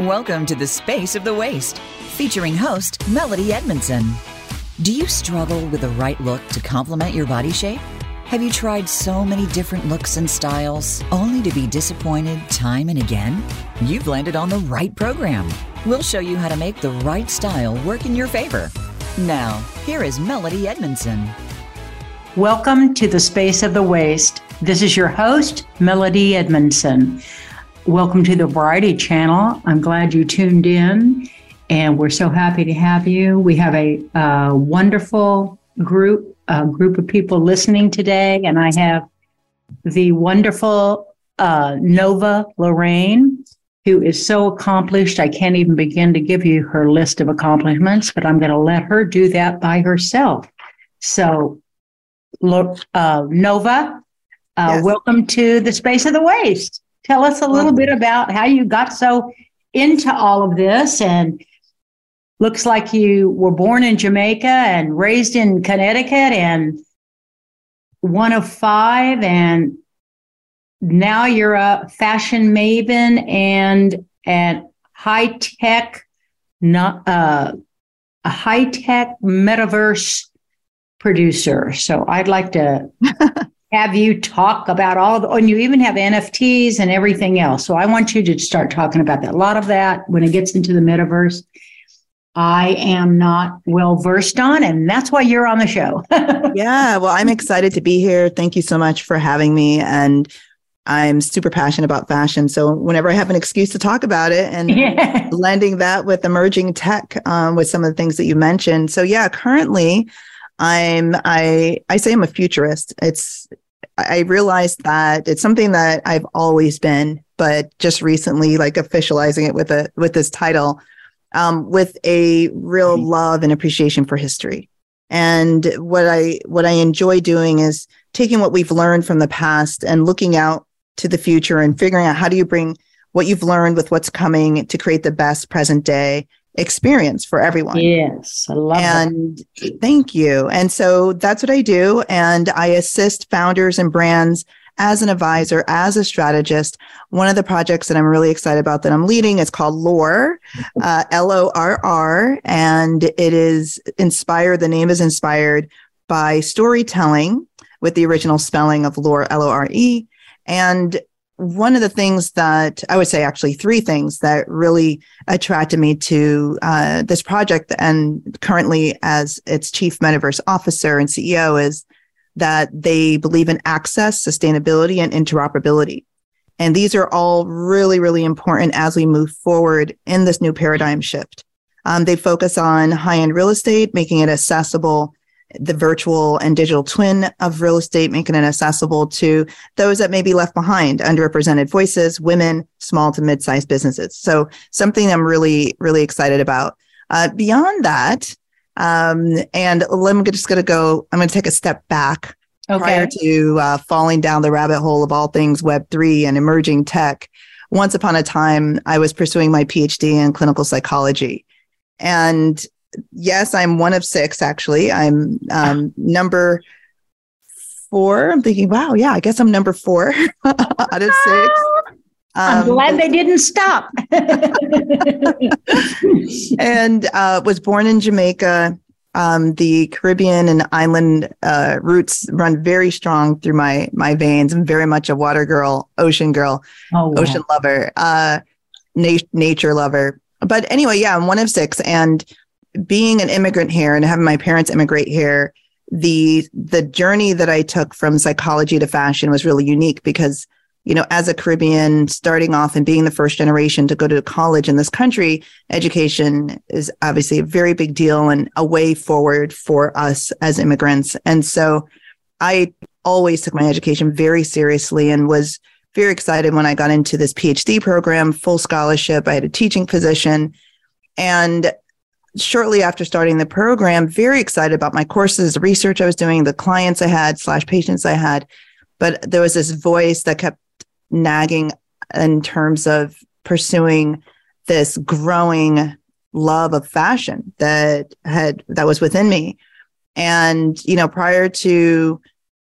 Welcome to the Space of the Waist, featuring host Melody Edmondson. Do you struggle with the right look to complement your body shape? Have you tried so many different looks and styles only to be disappointed time and again? You've landed on the right program. We'll show you how to make the right style work in your favor. Now, here is Melody Edmondson. Welcome to the Space of the Waist. This is your host, Melody Edmondson. Welcome to the Variety Channel. I'm glad you tuned in, and we're so happy to have you. We have a uh, wonderful group, a group of people listening today, and I have the wonderful uh, Nova Lorraine, who is so accomplished. I can't even begin to give you her list of accomplishments, but I'm going to let her do that by herself. So, uh, Nova, uh, yes. welcome to the Space of the Waist. Tell us a little bit about how you got so into all of this and looks like you were born in Jamaica and raised in Connecticut and one of five and now you're a fashion maven and an high tech not uh, a high tech metaverse producer. So i'd like to have you talk about all the, and you even have NFTs and everything else. So I want you to start talking about that. A lot of that when it gets into the metaverse, I am not well versed on, and that's why you're on the show. yeah, well, I'm excited to be here. Thank you so much for having me. And I'm super passionate about fashion. So whenever I have an excuse to talk about it and yeah. blending that with emerging tech um, with some of the things that you mentioned. So yeah, currently I'm I I say I'm a futurist. It's I realized that it's something that I've always been, but just recently, like officializing it with a with this title, um, with a real mm-hmm. love and appreciation for history. And what I what I enjoy doing is taking what we've learned from the past and looking out to the future and figuring out how do you bring what you've learned with what's coming to create the best present day experience for everyone. Yes, I love and that. thank you. And so that's what I do. And I assist founders and brands as an advisor, as a strategist. One of the projects that I'm really excited about that I'm leading is called Lorr, uh, L O R R. And it is inspired, the name is inspired by storytelling with the original spelling of lore, L O R E. And one of the things that I would say, actually, three things that really attracted me to uh, this project, and currently as its chief metaverse officer and CEO, is that they believe in access, sustainability, and interoperability. And these are all really, really important as we move forward in this new paradigm shift. Um, they focus on high end real estate, making it accessible the virtual and digital twin of real estate, making it accessible to those that may be left behind, underrepresented voices, women, small to mid-sized businesses. So something I'm really, really excited about. Uh, beyond that, um, and I'm just going to go, I'm going to take a step back okay. prior to uh, falling down the rabbit hole of all things Web3 and emerging tech. Once upon a time, I was pursuing my PhD in clinical psychology. And yes, I'm one of six, actually. I'm um, number four. I'm thinking, wow, yeah, I guess I'm number four out of six. I'm um, glad they didn't stop. and uh, was born in Jamaica. Um, the Caribbean and island uh, roots run very strong through my my veins. I'm very much a water girl, ocean girl, oh, wow. ocean lover, uh, na- nature lover. But anyway, yeah, I'm one of six, and being an immigrant here and having my parents immigrate here, the the journey that I took from psychology to fashion was really unique because you know as a Caribbean starting off and being the first generation to go to college in this country, education is obviously a very big deal and a way forward for us as immigrants. And so I always took my education very seriously and was very excited when I got into this PhD program, full scholarship. I had a teaching position and shortly after starting the program, very excited about my courses, the research I was doing, the clients I had slash patients I had. But there was this voice that kept nagging in terms of pursuing this growing love of fashion that had that was within me. And, you know, prior to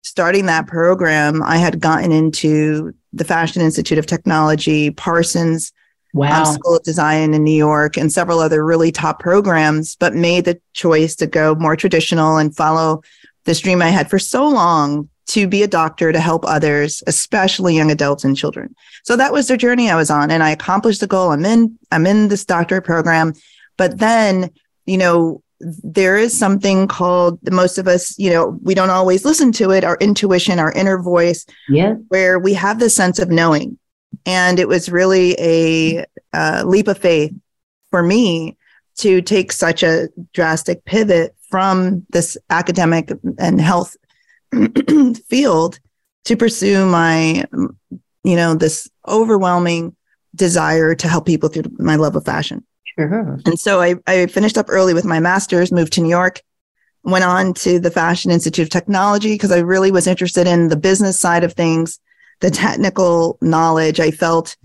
starting that program, I had gotten into the Fashion Institute of Technology, Parsons, wow. um, School of Design in New York and several other really top programs, but made the choice to go more traditional and follow this dream I had for so long to be a doctor to help others, especially young adults and children. So that was the journey I was on, and I accomplished the goal. I'm in. I'm in this doctorate program, but then you know there is something called the most of us you know we don't always listen to it our intuition our inner voice yeah where we have the sense of knowing and it was really a uh, leap of faith for me to take such a drastic pivot from this academic and health field to pursue my you know this overwhelming desire to help people through my love of fashion sure. and so I, I finished up early with my master's moved to new york went on to the fashion institute of technology because i really was interested in the business side of things the technical knowledge i felt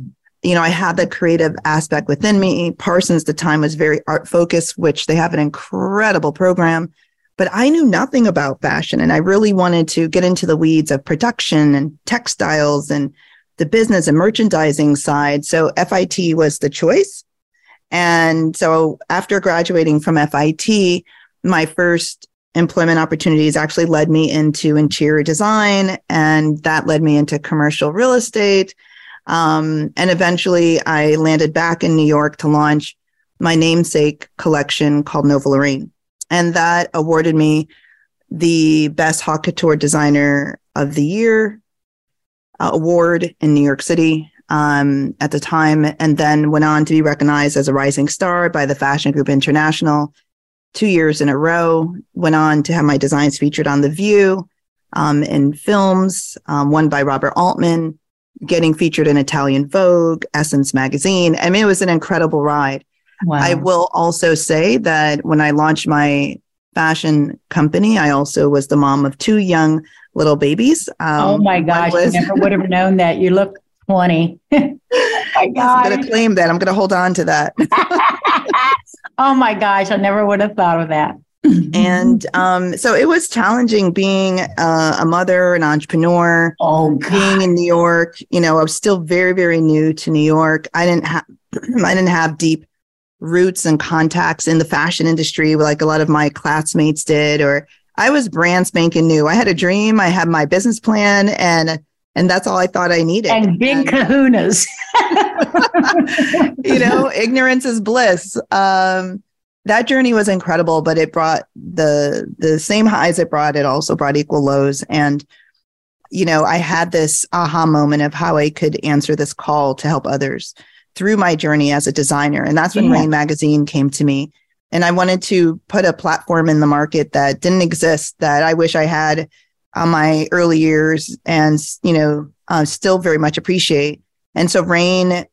you know i had the creative aspect within me parsons at the time was very art focused which they have an incredible program but I knew nothing about fashion and I really wanted to get into the weeds of production and textiles and the business and merchandising side. So FIT was the choice. And so after graduating from FIT, my first employment opportunities actually led me into interior design and that led me into commercial real estate. Um, and eventually I landed back in New York to launch my namesake collection called Nova Lorraine and that awarded me the best haute couture designer of the year uh, award in New York City um, at the time, and then went on to be recognized as a rising star by the Fashion Group International two years in a row. Went on to have my designs featured on The View um, in films, um, one by Robert Altman, getting featured in Italian Vogue, Essence magazine. I mean, it was an incredible ride. Wow. I will also say that when I launched my fashion company, I also was the mom of two young little babies. Um, oh my gosh, was... I never would have known that. You look 20. oh my God. I'm going to claim that. I'm going to hold on to that. oh my gosh, I never would have thought of that. and um, so it was challenging being uh, a mother, an entrepreneur. Oh, God. being in New York. You know, I was still very, very new to New York. I didn't have, I didn't have deep roots and contacts in the fashion industry like a lot of my classmates did or I was brand spanking new. I had a dream, I had my business plan and and that's all I thought I needed. And big and, kahunas. you know, ignorance is bliss. Um, that journey was incredible, but it brought the the same highs it brought, it also brought equal lows. And, you know, I had this aha moment of how I could answer this call to help others through my journey as a designer. And that's when yeah. Raine Magazine came to me. And I wanted to put a platform in the market that didn't exist that I wish I had on my early years and, you know, uh, still very much appreciate. And so Raine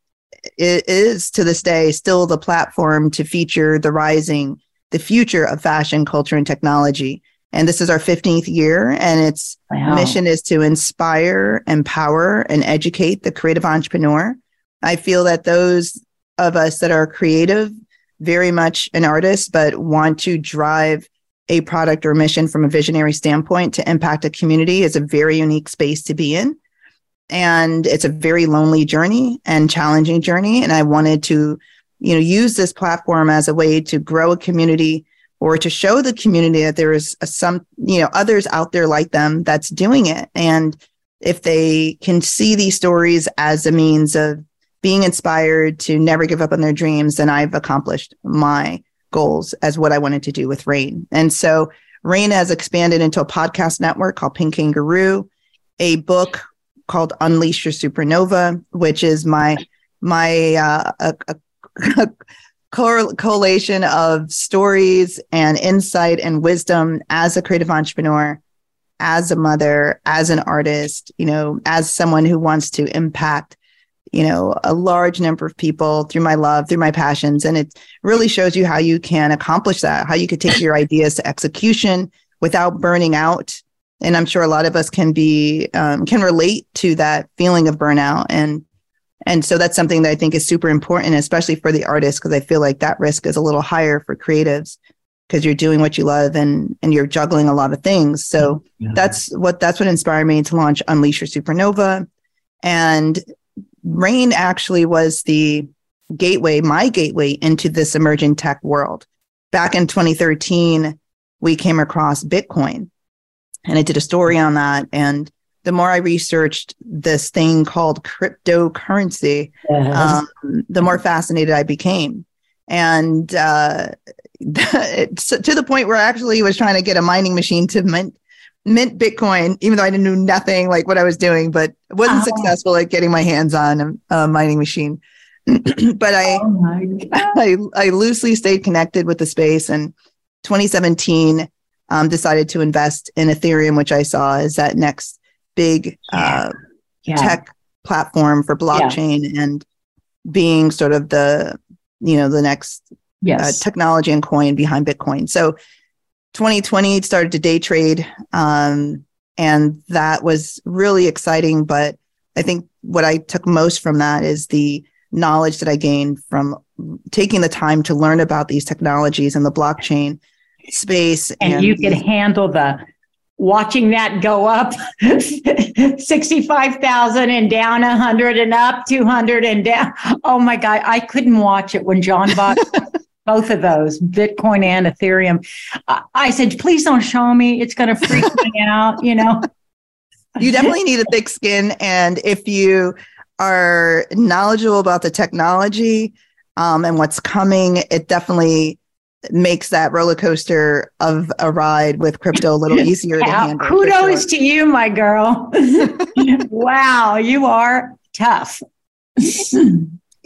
is to this day still the platform to feature the rising, the future of fashion, culture, and technology. And this is our 15th year, and its wow. mission is to inspire, empower, and educate the creative entrepreneur I feel that those of us that are creative, very much an artist, but want to drive a product or mission from a visionary standpoint to impact a community is a very unique space to be in. And it's a very lonely journey and challenging journey. And I wanted to, you know, use this platform as a way to grow a community or to show the community that there is some, you know, others out there like them that's doing it. And if they can see these stories as a means of being inspired to never give up on their dreams, then I've accomplished my goals as what I wanted to do with Raine. And so Raine has expanded into a podcast network called Pink Kangaroo, a book called Unleash Your Supernova, which is my my uh, a, a, correlation of stories and insight and wisdom as a creative entrepreneur, as a mother, as an artist, you know, as someone who wants to impact you know, a large number of people through my love, through my passions. And it really shows you how you can accomplish that, how you could take your ideas to execution without burning out. And I'm sure a lot of us can be, um, can relate to that feeling of burnout. And, and so that's something that I think is super important, especially for the artists, because I feel like that risk is a little higher for creatives because you're doing what you love and and you're juggling a lot of things. So yeah. that's what that's what inspired me to launch Unleash Your Supernova. And Raine actually was the gateway, my gateway into this emerging tech world. Back in 2013, we came across Bitcoin and I did a story on that. And the more I researched this thing called cryptocurrency, yes. um, the more fascinated I became. And uh, to the point where I actually was trying to get a mining machine to mint mint Bitcoin, even though I didn't knew nothing like what I was doing, but wasn't oh. successful at getting my hands on a, a mining machine. but I, oh I, I loosely stayed connected with the space and 2017 um, decided to invest in Ethereum, which I saw as that next big uh, yeah. tech platform for blockchain yeah. and being sort of the you know the next uh, yes. uh, technology and coin behind Bitcoin. So 2020 started to day trade, um, and that was really exciting. But I think what I took most from that is the knowledge that I gained from taking the time to learn about these technologies and the blockchain space. And, and you can handle the watching that go up 65,000 and down 100 and up 200 and down. Oh my God, I couldn't watch it when John bought both of those, Bitcoin and Ethereum. I said, please don't show me. It's going to freak me out, you know? You definitely need a thick skin. And if you are knowledgeable about the technology um, and what's coming, it definitely makes that roller coaster of a ride with crypto a little easier to handle. Kudos sure. to you, my girl. wow, you are tough.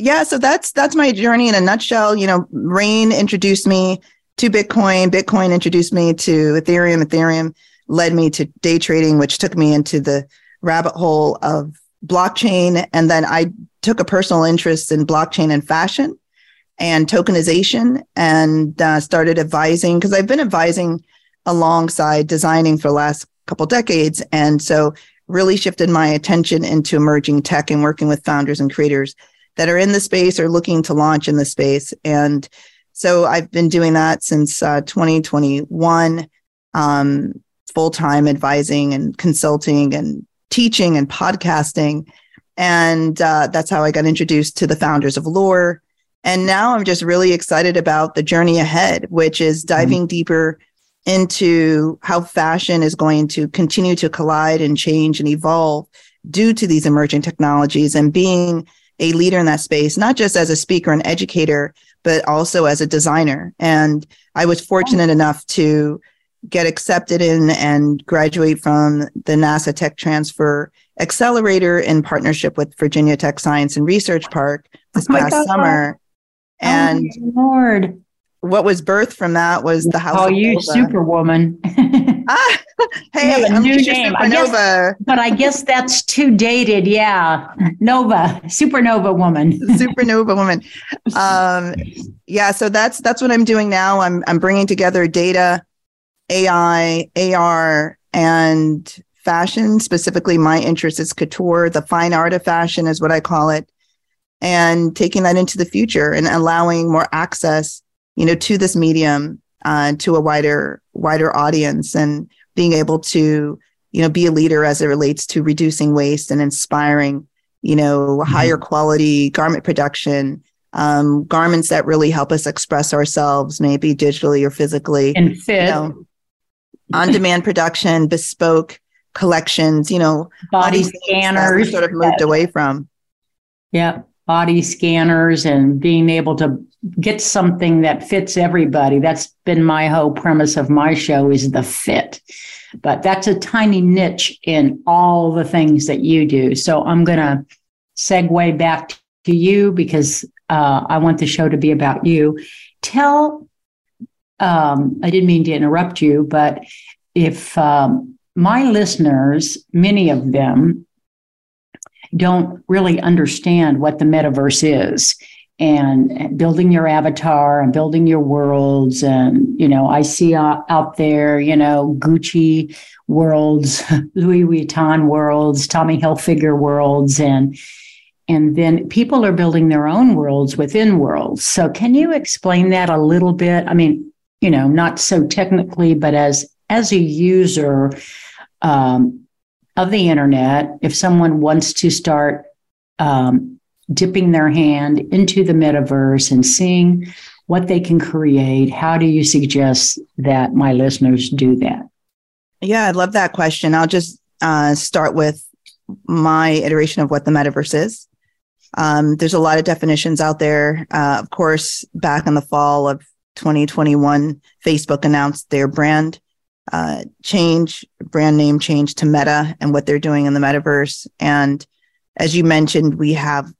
Yeah, so that's that's my journey in a nutshell. You know, Raine introduced me to Bitcoin. Bitcoin introduced me to Ethereum. Ethereum led me to day trading, which took me into the rabbit hole of blockchain. And then I took a personal interest in blockchain and fashion and tokenization and uh, started advising because I've been advising alongside designing for the last couple decades. And so really shifted my attention into emerging tech and working with founders and creators that are in the space or looking to launch in the space. And so I've been doing that since uh, 2021, um, full time advising and consulting and teaching and podcasting. And uh, that's how I got introduced to the founders of Lorr. And now I'm just really excited about the journey ahead, which is mm-hmm. diving mm-hmm. deeper into how fashion is going to continue to collide and change and evolve due to these emerging technologies and being a leader in that space, not just as a speaker and educator, but also as a designer. And I was fortunate enough to get accepted in and graduate from the NASA Tech Transfer Accelerator in partnership with Virginia Tech Science and Research Park this oh past summer. Oh and oh Lord. What was birthed from that was the oh, house. Oh, you Nova. superwoman. ah, hey, I'm new name. I guess, but I guess that's too dated. Yeah. Nova, supernova woman. supernova woman. Um, yeah. So that's, that's what I'm doing now. I'm, I'm bringing together data, AI, AR, and fashion. Specifically, my interest is couture. The fine art of fashion is what I call it and taking that into the future and allowing more access, you know, to this medium uh, to a wider wider audience and being able to, you know, be a leader as it relates to reducing waste and inspiring, you know, mm-hmm. higher quality garment production, um, garments that really help us express ourselves, maybe digitally or physically, and fit. You know, on demand production, bespoke collections, you know, body scanners, sort of moved away from. Yeah body scanners and being able to get something that fits everybody. That's been my whole premise of my show is the fit. But that's a tiny niche in all the things that you do. So I'm going to segue back to you because uh, I want the show to be about you. Tell, um, I didn't mean to interrupt you, but if um, my listeners, many of them, don't really understand what the metaverse is. And building your avatar and building your worlds and you know i see out there you know gucci worlds louis vuitton worlds tommy hilfiger worlds. And and then people are building their own worlds within worlds. So can you explain that a little bit? I mean you know not so technically but as as a user um, of the internet, if someone wants to start um, dipping their hand into the metaverse and seeing what they can create, how do you suggest that my listeners do that? Yeah, I love that question. I'll just uh, start with my iteration of what the metaverse is. Um, there's a lot of definitions out there. Uh, of course, back in the fall of 2021, Facebook announced their brand uh, change, brand name change to Meta and what they're doing in the metaverse. And as you mentioned, we have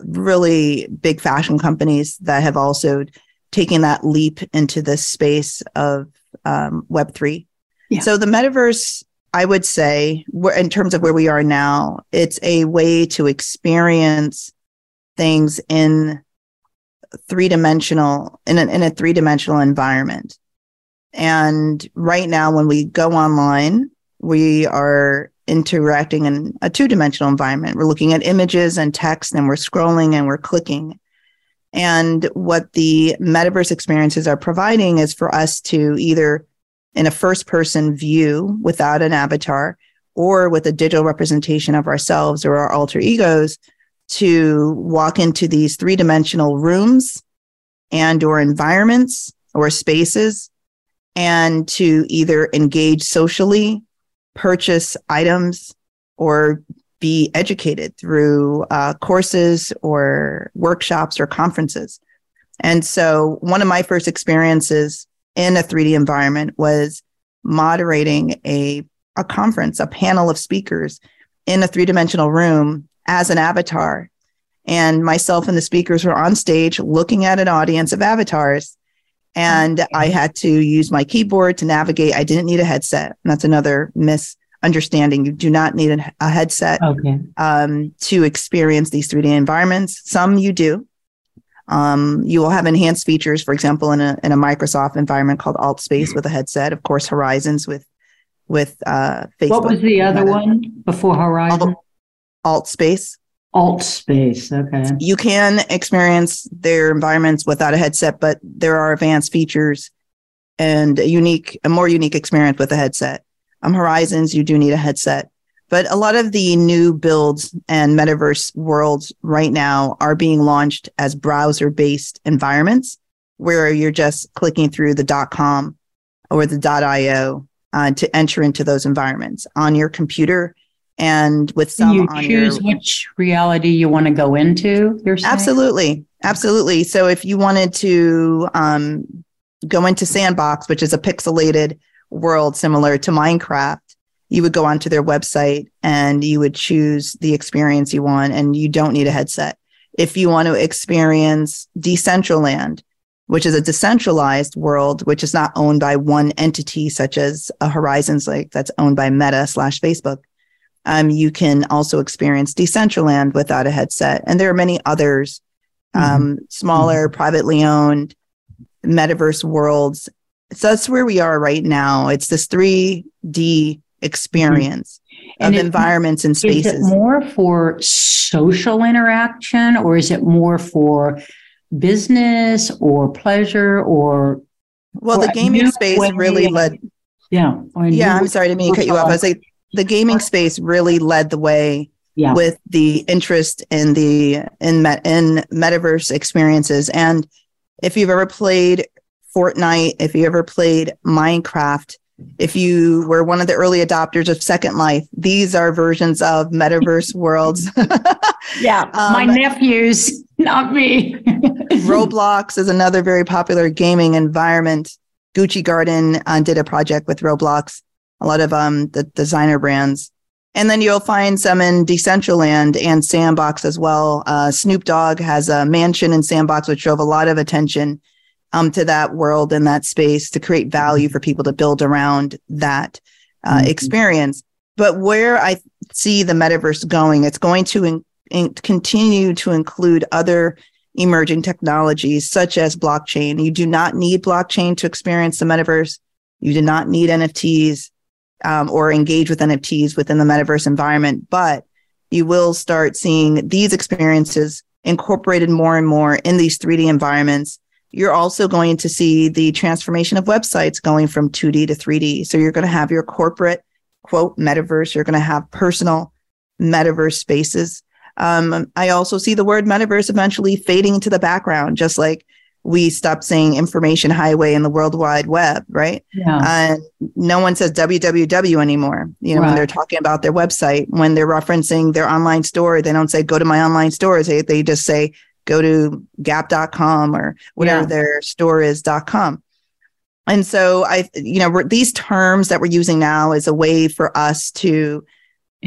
really big fashion companies that have also taken that leap into this space of um, Web3. Yeah. So the metaverse, I would say, in terms of where we are now, it's a way to experience things in three dimensional in a, in a three dimensional environment. And right now, when we go online, we are interacting in a two dimensional environment. We're looking at images and text and we're scrolling and we're clicking. And what the metaverse experiences are providing is for us to either in a first person view without an avatar or with a digital representation of ourselves or our alter egos to walk into these three dimensional rooms and or environments or spaces and to either engage socially, purchase items, or be educated through uh, courses or workshops or conferences. And so, one of my first experiences in a 3D environment was moderating a, a conference, a panel of speakers in a three dimensional room as an avatar. And myself and the speakers were on stage looking at an audience of avatars. And I had to use my keyboard to navigate. I didn't need a headset. And that's another misunderstanding. You do not need a, a headset okay. um, to experience these 3D environments. Some you do. Um, you will have enhanced features, for example, in a in a Microsoft environment called Alt Space with a headset. Of course, Horizons with with uh, Facebook. What was the other one before Horizon? AltSpace. Alt space. Alt space, okay. You can experience their environments without a headset, but there are advanced features and a unique, a more unique experience with a headset. Um, Horizons, you do need a headset, but a lot of the new builds and metaverse worlds right now are being launched as browser based environments where you're just clicking through the .com or the .io uh, to enter into those environments on your computer and with some you choose your, which reality you want to go into absolutely absolutely. So if you wanted to um, go into sandbox which is a pixelated world similar to minecraft you would go onto their website and you would choose the experience you want and you don't need a headset. If you want to experience decentraland which is a decentralized world which is not owned by one entity such as a horizons like that's owned by meta slash facebook um, you can also experience Decentraland without a headset. And there are many others, mm-hmm. um, smaller, mm-hmm. privately owned metaverse worlds. So that's where we are right now. It's this 3D experience mm-hmm. of environments and spaces. Is it more for social interaction or is it more for business or pleasure or? Well, the gaming space really led. Yeah. Yeah. I'm sorry to me cut you off. I was like, the gaming space really led the way yeah. with the interest in the in met, in metaverse experiences. And if you've ever played Fortnite, if you ever played Minecraft, if you were one of the early adopters of Second Life, these are versions of metaverse worlds. yeah, um, my nephews, not me. Roblox is another very popular gaming environment. Gucci Garden uh, did a project with Roblox a lot of um, the designer brands. And then you'll find some in Decentraland and Sandbox as well. Uh, Snoop Dogg has a mansion in Sandbox, which drove a lot of attention um, to that world and that space to create value for people to build around that uh, mm-hmm. experience. But where I see the metaverse going, it's going to in, in, continue to include other emerging technologies such as blockchain. You do not need blockchain to experience the metaverse. You do not need NFTs um, or engage with NFTs within the metaverse environment, but you will start seeing these experiences incorporated more and more in these 3D environments. You're also going to see the transformation of websites going from 2D to 3D. So you're going to have your corporate quote metaverse. You're going to have personal metaverse spaces. Um, I also see the word metaverse eventually fading into the background, just like we stopped saying information highway in the World Wide Web, right? Yeah. And no one says www anymore. You know, right. when they're talking about their website, when they're referencing their online store, they don't say go to my online store. They, they just say go to gap.com or whatever yeah. their store is.com. And so I, you know, these terms that we're using now is a way for us to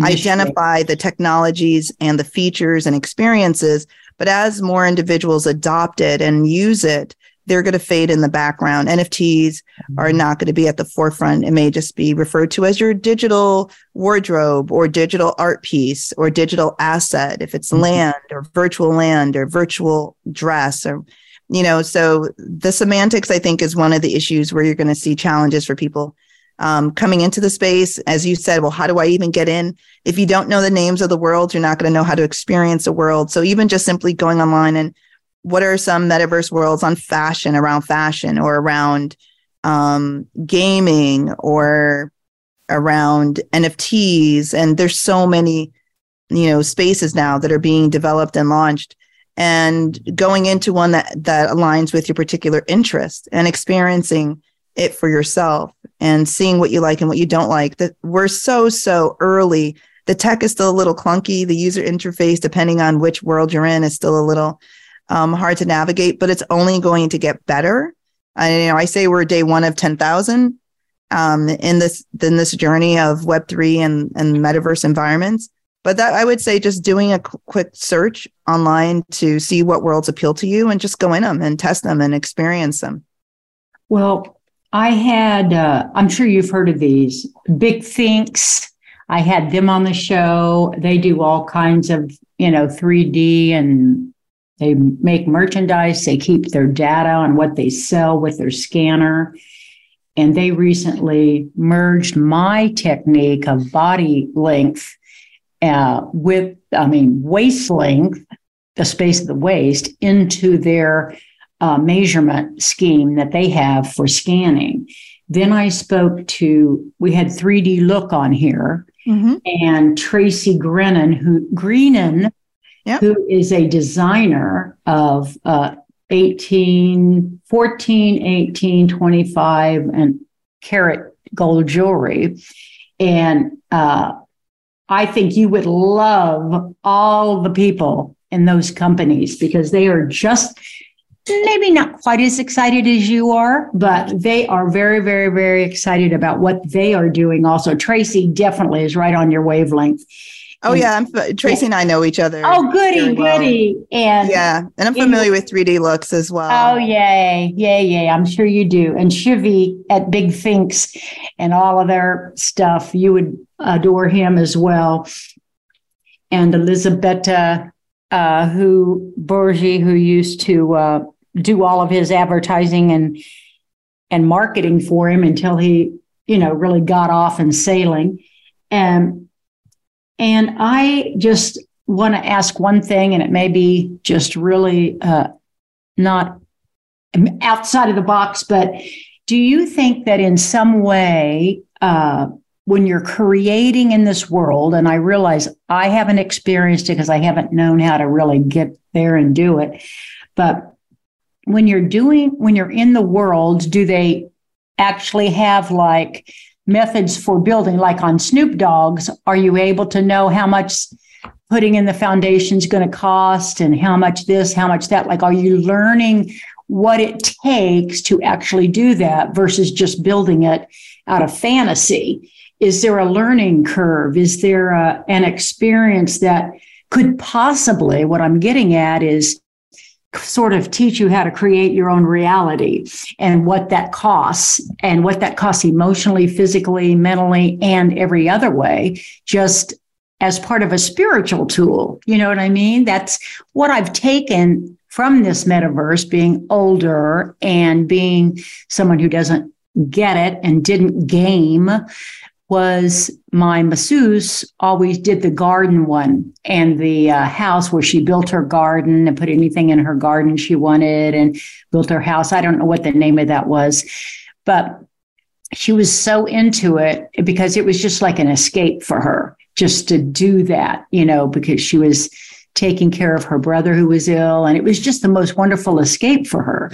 identify the technologies and the features and experiences but as more individuals adopt it and use it, they're going to fade in the background. NFTs are mm-hmm. not going to be at the forefront. It may just be referred to as your digital wardrobe or digital art piece or digital asset, if it's mm-hmm. land or virtual land or virtual dress or, you know, so the semantics, I think, is one of the issues where you're going to see challenges for people um, coming into the space. As you said, well, how do I even get in? If you don't know the names of the worlds, you're not going to know how to experience a world. So even just simply going online and what are some metaverse worlds on fashion, around fashion, or around um, gaming, or around NFTs, and there's so many, you know, spaces now that are being developed and launched and going into one that that aligns with your particular interest and experiencing it for yourself and seeing what you like and what you don't like. That we're so so early. The tech is still a little clunky. The user interface, depending on which world you're in, is still a little um, hard to navigate. But it's only going to get better. I you know I say we're day one of ten thousand um, in this in this journey of Web three and and metaverse environments. But that I would say just doing a quick search online to see what worlds appeal to you and just go in them and test them and experience them. Well, I had, uh, I'm sure you've heard of these Bigthinx. I had them on the show. They do all kinds of, you know, 3D and they make merchandise. They keep their data on what they sell with their scanner. And they recently merged my technique of body length uh, with, I mean, waist length, the space of the waist, into their uh, measurement scheme that they have for scanning. Then I spoke to, we had 3D Look on here, mm-hmm. and Tracy Greenan, who Greenan, yep. who is a designer of uh, 18, 14, 18, 25, and carat gold jewelry. And uh, I think you would love all the people in those companies because they are just maybe not quite as excited as you are, but they are very, very, very excited about what they are doing. Also, Tracy definitely is right on your wavelength. Oh and, yeah, I'm, Tracy yeah. and I know each other. Oh, goody, well. goody, and yeah, and I'm familiar with 3D looks as well. Oh yay, yay, yay! I'm sure you do. And Shivy at Bigthinx and all of their stuff, you would adore him as well. And Elizabetta, uh, who Borgi, who used to uh, do all of his advertising and and marketing for him until he, you know, really got off and sailing. And and I just want to ask one thing, and it may be just really uh, not outside of the box, but do you think that in some way, uh, when you're creating in this world, and I realize I haven't experienced it because I haven't known how to really get there and do it, but when you're doing when you're in the world do they actually have like methods for building? Like on Snoop Dogg's are you able to know how much putting in the foundation is going to cost and how much this how much that? Like are you learning what it takes to actually do that versus just building it out of fantasy? Is there a learning curve? Is there a, an experience that could possibly what i'm getting at is sort of teach you how to create your own reality and what that costs and what that costs emotionally, physically, mentally, and every other way, just as part of a spiritual tool. You know what I mean? That's what I've taken from this metaverse being older and being someone who doesn't get it and didn't game was my masseuse always did the garden one and the uh, house where she built her garden and put anything in her garden she wanted and built her house. I don't know what the name of that was, but she was so into it because it was just like an escape for her just to do that, you know, because she was taking care of her brother who was ill. And it was just the most wonderful escape for her.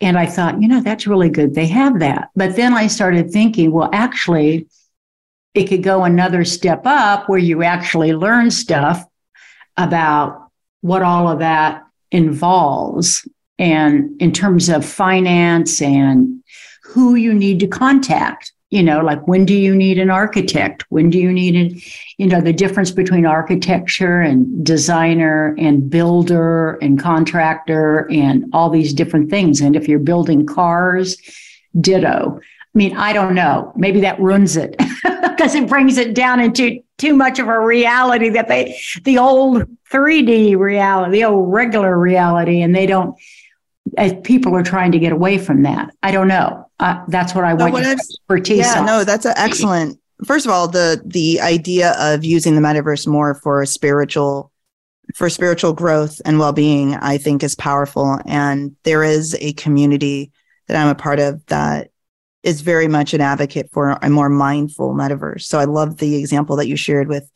And I thought, you know, that's really good. They have that. But then I started thinking, well, actually, it could go another step up where you actually learn stuff about what all of that involves. And in terms of finance and who you need to contact you know like when do you need an architect? When do you need an you know the difference between architecture and designer and builder and contractor and all these different things. And if you're building cars ditto i mean i don't know maybe that ruins it because it brings it down into too much of a reality that they the old 3d reality the old regular reality and they don't as people are trying to get away from that i don't know uh, that's what I want your expertise. Yeah, on. no, that's an excellent. First of all, the the idea of using the metaverse more for spiritual for spiritual growth and well-being, I think is powerful. And there is a community that I'm a part of that is very much an advocate for a more mindful metaverse. So I love the example that you shared with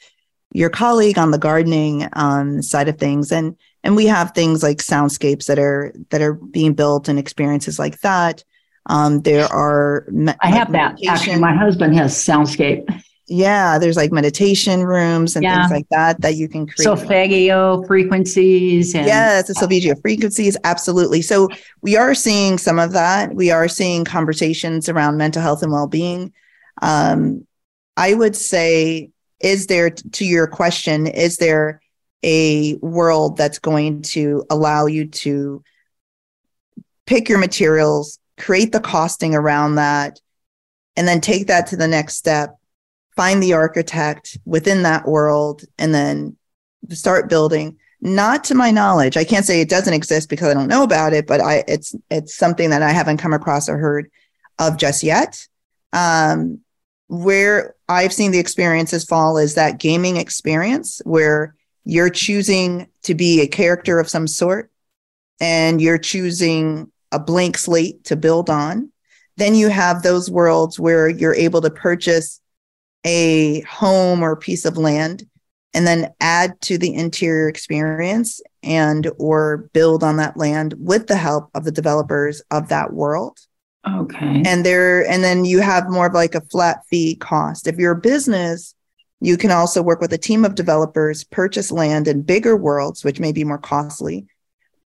your colleague on the gardening um, side of things, and and we have things like soundscapes that are that are being built and experiences like that um, there are. Me- I have that. Actually, my husband has Soundscape. Yeah, there's like meditation rooms and yeah. things like that that you can create. Solfeggio frequencies. And- yes, the solfeggio frequencies. Absolutely. So we are seeing some of that. We are seeing conversations around mental health and well being. Um, I would say, is there, to your question, is there a world that's going to allow you to pick your materials, create the costing around that, and then take that to the next step, find the architect within that world, and then start building. Not to my knowledge, I can't say it doesn't exist because I don't know about it, but I it's it's something that I haven't come across or heard of just yet. Um, where I've seen the experiences fall is that gaming experience where you're choosing to be a character of some sort and you're choosing a blank slate to build on. Then you have those worlds where you're able to purchase a home or piece of land and then add to the interior experience and or build on that land with the help of the developers of that world. Okay. And there and then you have more of like a flat fee cost. If you're a business, you can also work with a team of developers, purchase land in bigger worlds, which may be more costly,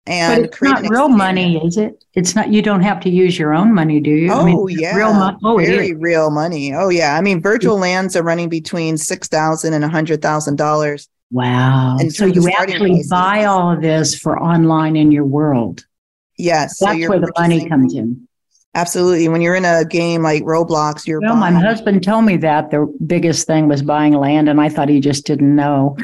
and but it's not real money, is it? It's not. You don't have to use your own money, do you? Oh I mean, oh, yeah, real money. Oh, very real money. Oh yeah. I mean, virtual lands are running between six thousand and a hundred thousand dollars. Wow! And so you actually places. buy all of this for online in your world. Yes, that's so where the money comes in. Absolutely. When you're in a game like Roblox, you're. Well, buying. my husband told me that the biggest thing was buying land, and I thought he just didn't know.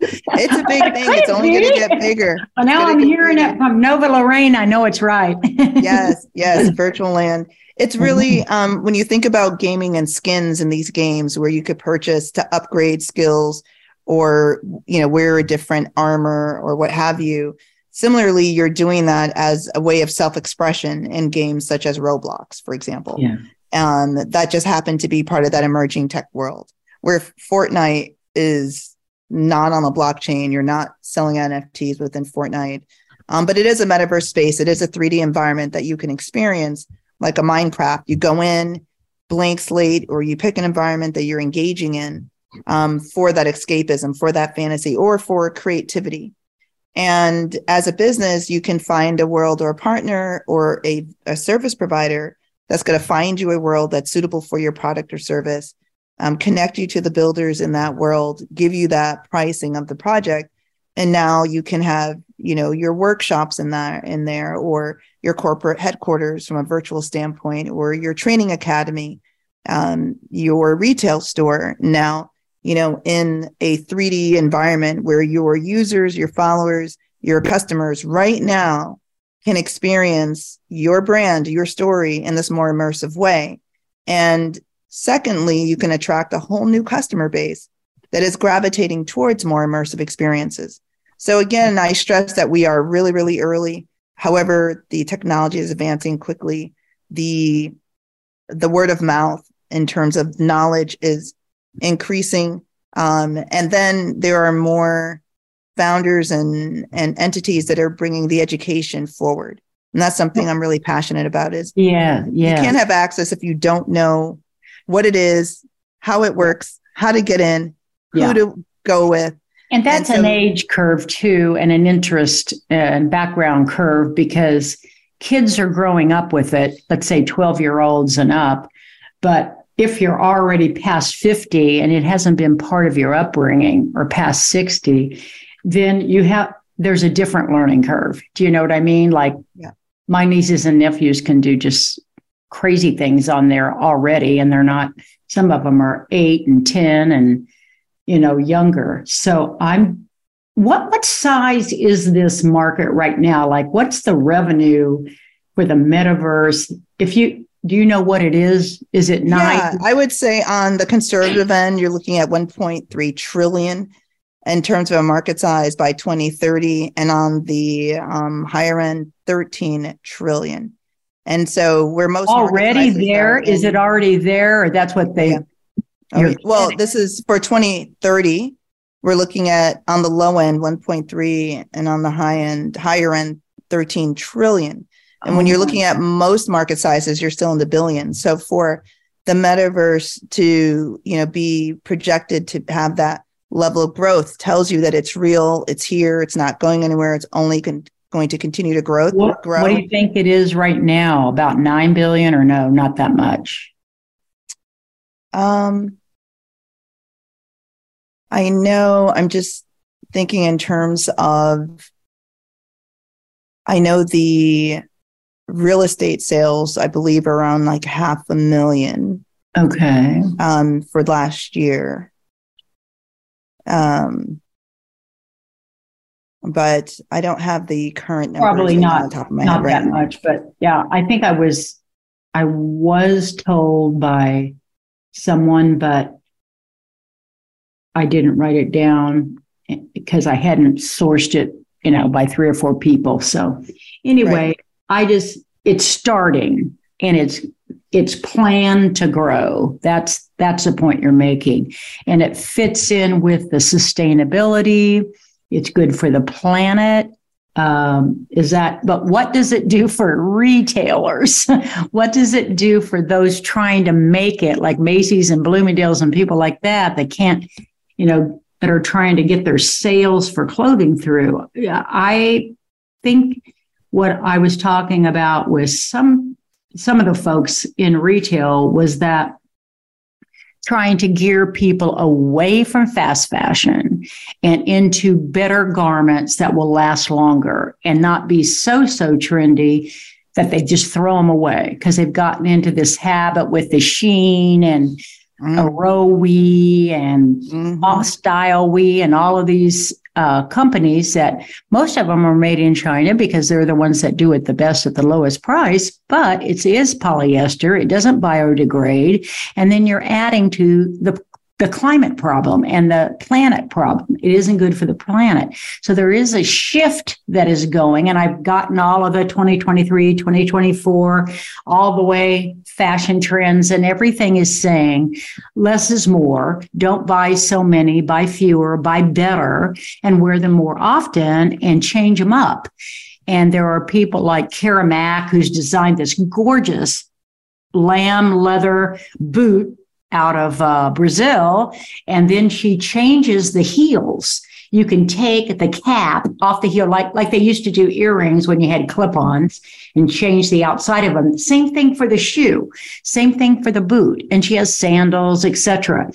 It's a big thing. It's only going to get bigger. Well, now I'm hearing bigger. it from Nova Lorraine. I know it's right. yes, yes, virtual land. It's really um, when you think about gaming and skins in these games, where you could purchase to upgrade skills or you know wear a different armor or what have you. Similarly, you're doing that as a way of self-expression in games such as Roblox, for example. Yeah. Um, that just happened to be part of that emerging tech world, where Fortnite is not on the blockchain. You're not selling NFTs within Fortnite. Um, but it is a metaverse space. It is a 3D environment that you can experience like a Minecraft. You go in, blank slate, or you pick an environment that you're engaging in um, for that escapism, for that fantasy, or for creativity. And as a business, you can find a world or a partner or a, a service provider that's going to find you a world that's suitable for your product or service um, connect you to the builders in that world, give you that pricing of the project, and now you can have you know your workshops in that in there, or your corporate headquarters from a virtual standpoint, or your training academy, um, your retail store now you know in a 3D environment where your users, your followers, your customers right now can experience your brand, your story in this more immersive way. And Secondly, you can attract a whole new customer base that is gravitating towards more immersive experiences. So again, I stress that we are really, really early. However, the technology is advancing quickly. The the word of mouth in terms of knowledge is increasing. Um, and then there are more founders and and entities that are bringing the education forward and that's something i'm really passionate about is yeah yeah you can't have access if you don't know what it is how it works how to get in who yeah. to go with and that's and so, an age curve too and an interest and background curve because kids are growing up with it let's say 12 year olds and up but if you're already past 50 and it hasn't been part of your upbringing or past 60 then you have there's a different learning curve. Do you know what I mean? Like yeah. my nieces and nephews can do just crazy things on there already, and they're not, some of them are eight and 10 and, you know, younger. So I'm, what, what size is this market right now? Like, what's the revenue for the metaverse? If you, do you know what it is? Is it nine? Yeah, I would say on the conservative end, you're looking at 1.3 trillion in terms of a market size by 2030 and on the um, higher end 13 trillion and so we're most already there? Is it already there? Or that's what they yeah. okay. well this is for 2030 we're looking at on the low end 1.3 and on the high end higher end 13 trillion. And when you're oh. looking at most market sizes you're still in the billions. So for the metaverse to you know be projected to have that level of growth tells you that it's real, it's here, it's not going anywhere, it's only con- going to continue to grow, what, grow. What do you think it is right now? About 9 billion or no, not that much? Um I know I'm just thinking in terms of I know the real estate sales, I believe, around like half a million. Okay. Um, for last year. Um, but I don't have the current numbers probably not on top of my not head right that now. much. But yeah, I think I was I was told by someone, but I didn't write it down because I hadn't sourced it, you know, by three or four people. So anyway, right. I just it's starting and it's it's planned to grow. That's that's the point you're making. And it fits in with the sustainability. It's good for the planet. Um, is that, but what does it do for retailers? what does it do for those trying to make it like Macy's and Bloomingdale's and people like that that can't, you know, that are trying to get their sales for clothing through? I think what I was talking about with some some of the folks in retail was that trying to gear people away from fast fashion and into better garments that will last longer and not be so, so trendy that they just throw them away because they've gotten into this habit with the Shein and mm. a row we and mm-hmm. style we and all of these uh, companies that most of them are made in China because they're the ones that do it the best at the lowest price, but it is polyester. It doesn't biodegrade. And then you're adding to the the climate problem and the planet problem. It isn't good for the planet. So there is a shift that is going, and I've gotten all of the 2023, 2024, all the way fashion trends, and everything is saying less is more. Don't buy so many, buy fewer, buy better, and wear them more often and change them up. And there are people like Kara Mack, who's designed this gorgeous lamb leather boot out of uh, Brazil, and then she changes the heels. You can take the cap off the heel, like like they used to do earrings when you had clip-ons, and change the outside of them. Same thing for the shoe. Same thing for the boot. And she has sandals, etc.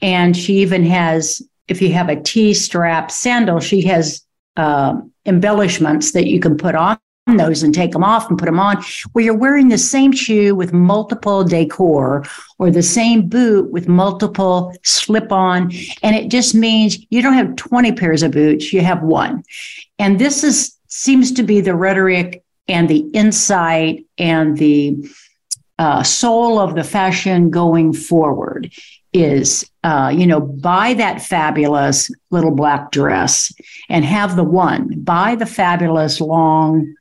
And she even has, if you have a T-strap sandal, she has uh, embellishments that you can put on those and take them off and put them on, where you're wearing the same shoe with multiple decor or the same boot with multiple slip on. And it just means you don't have 20 pairs of boots, you have one. And this is seems to be the rhetoric and the insight and the uh, soul of the fashion going forward is uh, you know buy that fabulous little black dress and have the one buy the fabulous long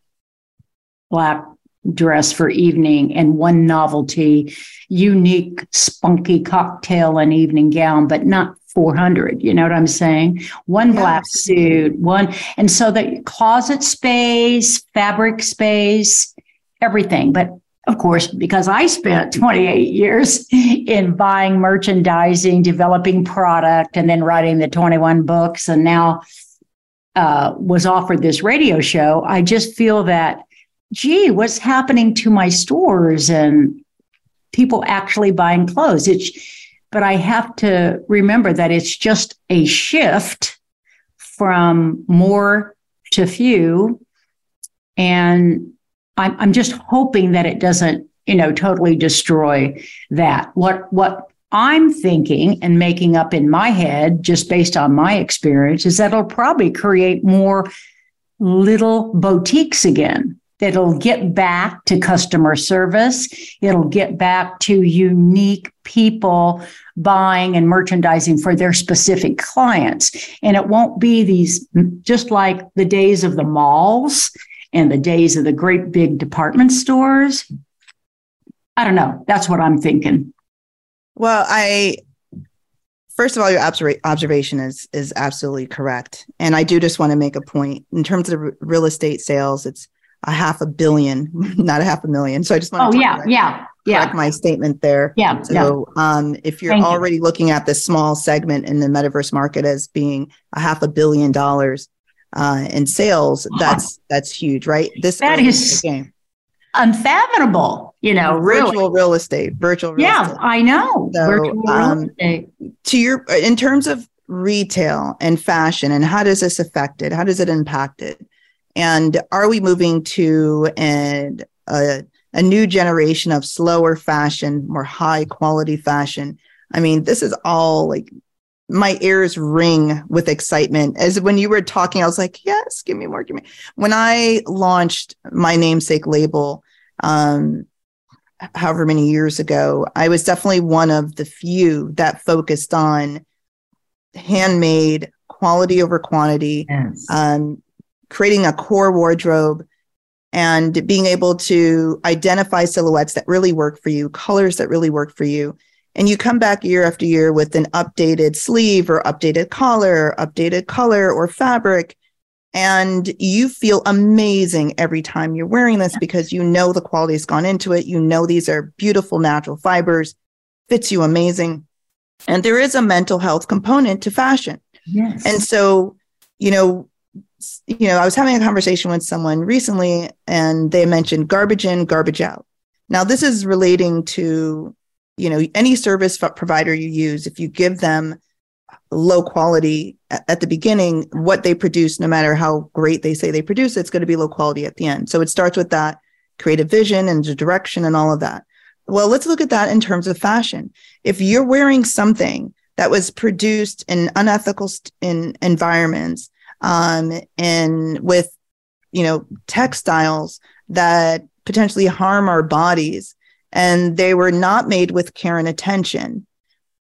black dress for evening and one novelty, unique, spunky cocktail and evening gown, but not 400. You know what I'm saying? One black suit, one. And so the closet space, fabric space, everything. But of course, because I spent 28 years in buying merchandising, developing product, and then writing the 21 books, and now uh, was offered this radio show, I just feel that, gee, what's happening to my stores and people actually buying clothes? It's, but I have to remember that it's just a shift from more to few. And I'm, I'm just hoping that it doesn't, you know, totally destroy that. What, what I'm thinking and making up in my head, just based on my experience, is that it'll probably create more little boutiques again. That'll get back to customer service. It'll get back to unique people buying and merchandising for their specific clients. And it won't be these, just like the days of the malls and the days of the great big department stores. I don't know. That's what I'm thinking. Well, I first of all, your observation is is absolutely correct, and I do just want to make a point in terms of real estate sales. It's a half a billion, not a half a million. So I just want to oh yeah, correct, yeah, yeah. Correct my statement there. Yeah. So yeah. Um, if you're Thank already you. looking at this small segment in the metaverse market as being a half a billion dollars uh, in sales, that's that's huge, right? This that is game unfathomable, you know, virtual really. real estate, virtual real yeah, estate. I know. So, virtual um, real estate. To your, in terms of retail and fashion, and how does this affect it? How does it impact it? And are we moving to an, a, a new generation of slower fashion, more high quality fashion? I mean, this is all like my ears ring with excitement. As when you were talking, I was like, yes, give me more, give me. When I launched my namesake label, um, however many years ago, I was definitely one of the few that focused on handmade quality over quantity, yes. um, creating a core wardrobe and being able to identify silhouettes that really work for you, colors that really work for you, and you come back year after year with an updated sleeve or updated collar, updated color or fabric. And you feel amazing every time you're wearing this because you know the quality's gone into it. You know these are beautiful natural fibers, fits you amazing. And there is a mental health component to fashion. Yes. And so, you know, you know, I was having a conversation with someone recently and they mentioned garbage in, garbage out. Now, this is relating to you know any service provider you use if you give them low quality at the beginning what they produce no matter how great they say they produce it's going to be low quality at the end. So it starts with that creative vision and the direction and all of that. Well let's look at that in terms of fashion. If you're wearing something that was produced in unethical st- in environments um, and with you know textiles that potentially harm our bodies and they were not made with care and attention,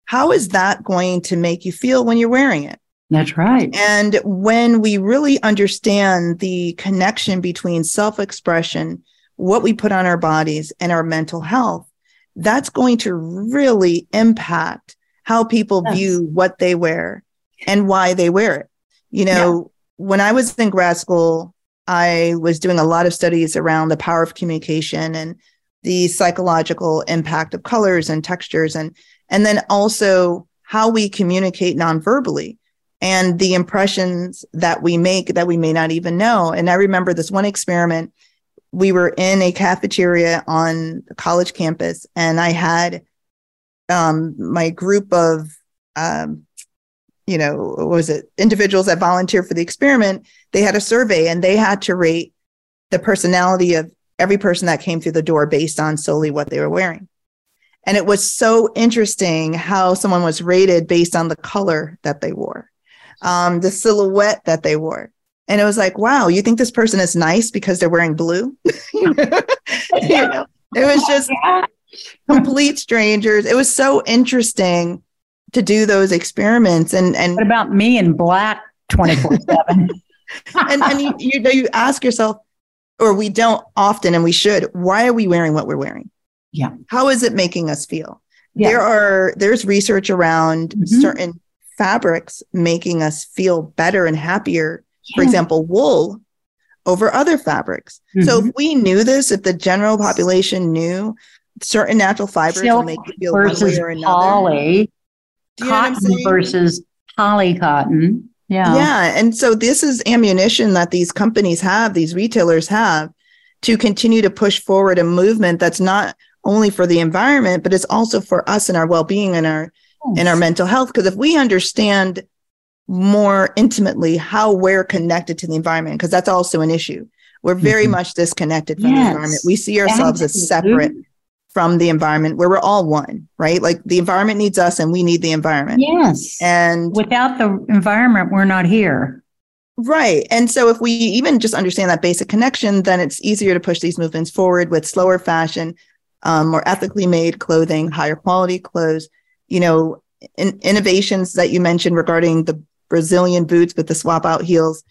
how is that going to make you feel when you're wearing it? That's right. And when we really understand the connection between self expression, what we put on our bodies, and our mental health, that's going to really impact how people yes. view what they wear and why they wear it. You know, yeah. when I was in grad school, I was doing a lot of studies around the power of communication and the psychological impact of colors and textures and and then also how we communicate nonverbally and the impressions that we make that we may not even know and i remember this one experiment we were in a cafeteria on the college campus and i had um, my group of um, you know was it individuals that volunteered for the experiment they had a survey and they had to rate the personality of every person that came through the door based on solely what they were wearing. And it was so interesting how someone was rated based on the color that they wore, um, the silhouette that they wore. And it was like, wow, you think this person is nice because they're wearing blue? you know, it was just complete strangers. It was so interesting to do those experiments. And and what about me in black 24 7? and and you, you know, you ask yourself, or we don't often and we should why are we wearing what we're wearing Yeah. how is it making us feel Yeah. there are there's research around Mhm. certain fabrics making us feel better and happier for example wool over other fabrics so Mhm. if we knew this if the general population knew certain natural fibers will make you feel one way or another poly, do you know what i'm cotton versus poly cotton. Yeah. Yeah. And so this is ammunition that these companies have, these retailers have to continue to push forward a movement that's not only for the environment, but it's also for us and our well-being and our and our mental health. Because if we understand more intimately how we're connected to the environment, because that's also an issue. We're very Mhm. much disconnected from the environment. We see ourselves as separate from the environment where we're all one, right? Like the environment needs us and we need the environment. Yes. And Without the environment, we're not here. Right. And so if we even just understand that basic connection, then it's easier to push these movements forward with slower fashion, um, more ethically made clothing, higher quality clothes, you know, in, innovations that you mentioned regarding the Brazilian boots with the swap out heels.